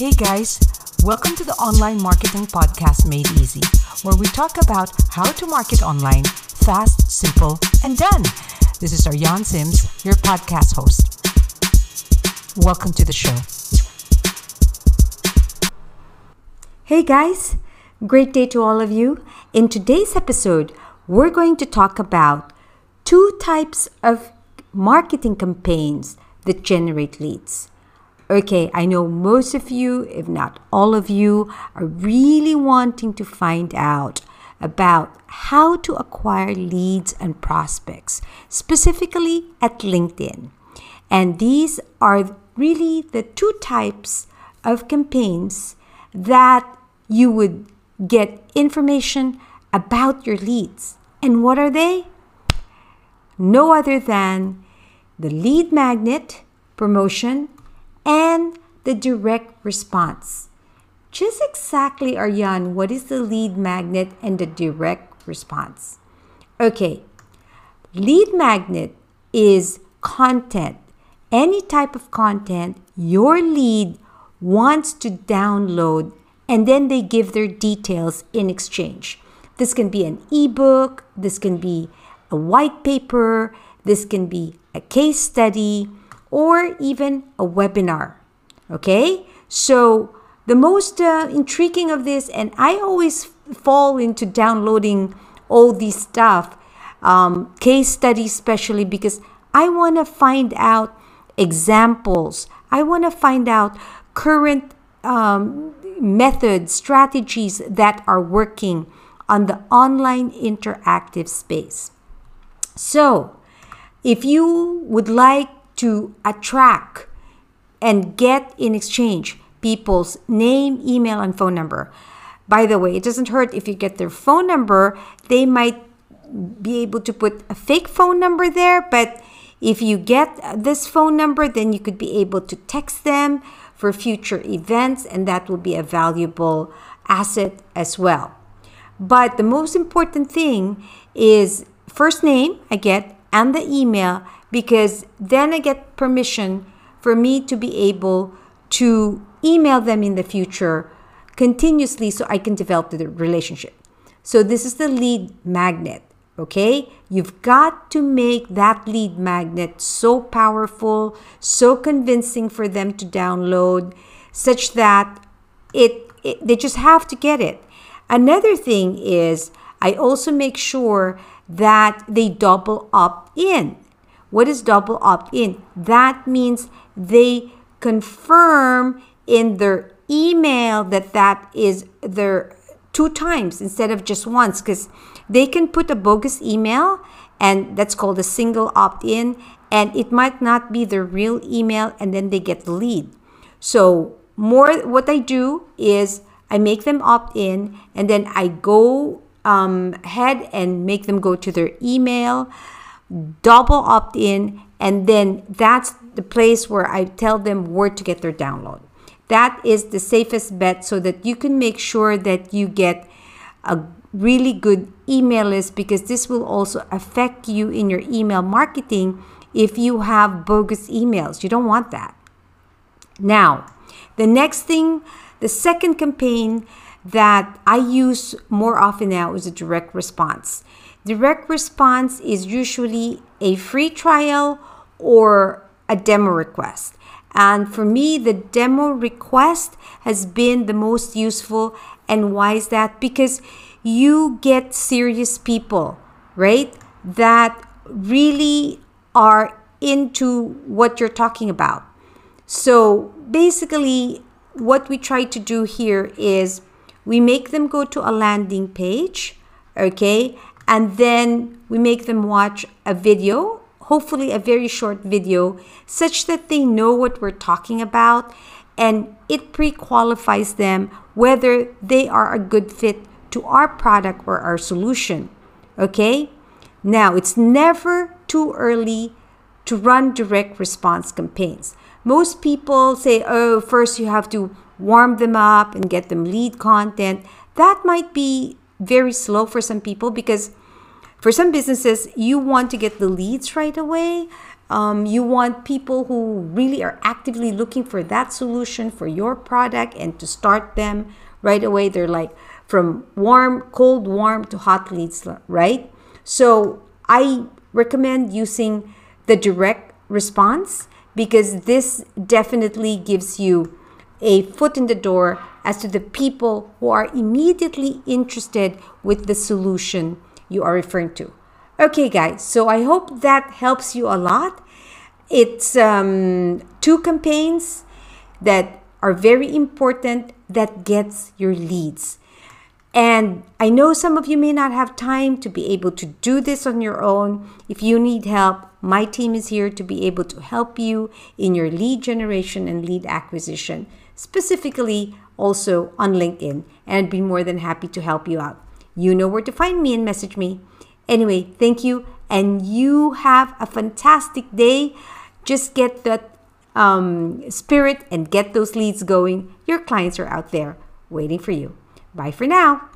Hey guys, welcome to the Online Marketing Podcast Made Easy, where we talk about how to market online fast, simple, and done. This is Ariane Sims, your podcast host. Welcome to the show. Hey guys, great day to all of you. In today's episode, we're going to talk about two types of marketing campaigns that generate leads. Okay, I know most of you, if not all of you, are really wanting to find out about how to acquire leads and prospects, specifically at LinkedIn. And these are really the two types of campaigns that you would get information about your leads. And what are they? No other than the lead magnet promotion and the direct response. Just exactly, Ariane, what is the lead magnet and the direct response? Okay, lead magnet is content, any type of content your lead wants to download, and then they give their details in exchange. This can be an ebook, this can be a white paper, this can be a case study, or even a webinar. Okay? So, the most uh, intriguing of this, and I always fall into downloading all these stuff, um, case studies, especially because I want to find out examples. I want to find out current um, methods, strategies that are working on the online interactive space. So, if you would like to attract and get in exchange people's name, email, and phone number. By the way, it doesn't hurt if you get their phone number. They might be able to put a fake phone number there, but if you get this phone number, then you could be able to text them for future events, and that will be a valuable asset as well. But the most important thing is first name I get and the email because then I get permission for me to be able to email them in the future continuously so I can develop the relationship. So this is the lead magnet, okay? You've got to make that lead magnet so powerful, so convincing for them to download such that it, it they just have to get it. Another thing is I also make sure that they double opt in. What is double opt in? That means they confirm in their email that that is their two times instead of just once because they can put a bogus email and that's called a single opt in and it might not be their real email and then they get the lead. So more what I do is I make them opt in and then I go um, head and make them go to their email, double opt in, and then that's the place where I tell them where to get their download. That is the safest bet so that you can make sure that you get a really good email list because this will also affect you in your email marketing if you have bogus emails. You don't want that. Now, the next thing, the second campaign that I use more often now is a direct response. Direct response is usually a free trial or a demo request. And for me, the demo request has been the most useful. And why is that? Because you get serious people, right? That really are into what you're talking about. So basically, what we try to do here is we make them go to a landing page, okay? And then we make them watch a video, hopefully a very short video, such that they know what we're talking about and it pre qualifies them whether they are a good fit to our product or our solution. Okay? Now, it's never too early to run direct response campaigns. Most people say, oh, first you have to warm them up and get them lead content. That might be very slow for some people because for some businesses, you want to get the leads right away. Um, you want people who really are actively looking for that solution for your product and to start them right away. They're like from warm, cold, warm to hot leads, right? So I recommend using the direct response because this definitely gives you a foot in the door as to the people who are immediately interested with the solution you are referring to. Okay, guys, so I hope that helps you a lot. It's um, two campaigns that are very important that gets your leads. And I know some of you may not have time to be able to do this on your own. If you need help, my team is here to be able to help you in your lead generation and lead acquisition, specifically also on LinkedIn, and I'd be more than happy to help you out. You know where to find me and message me. Anyway, thank you, and you have a fantastic day. Just get that um, spirit and get those leads going. Your clients are out there waiting for you. Bye for now.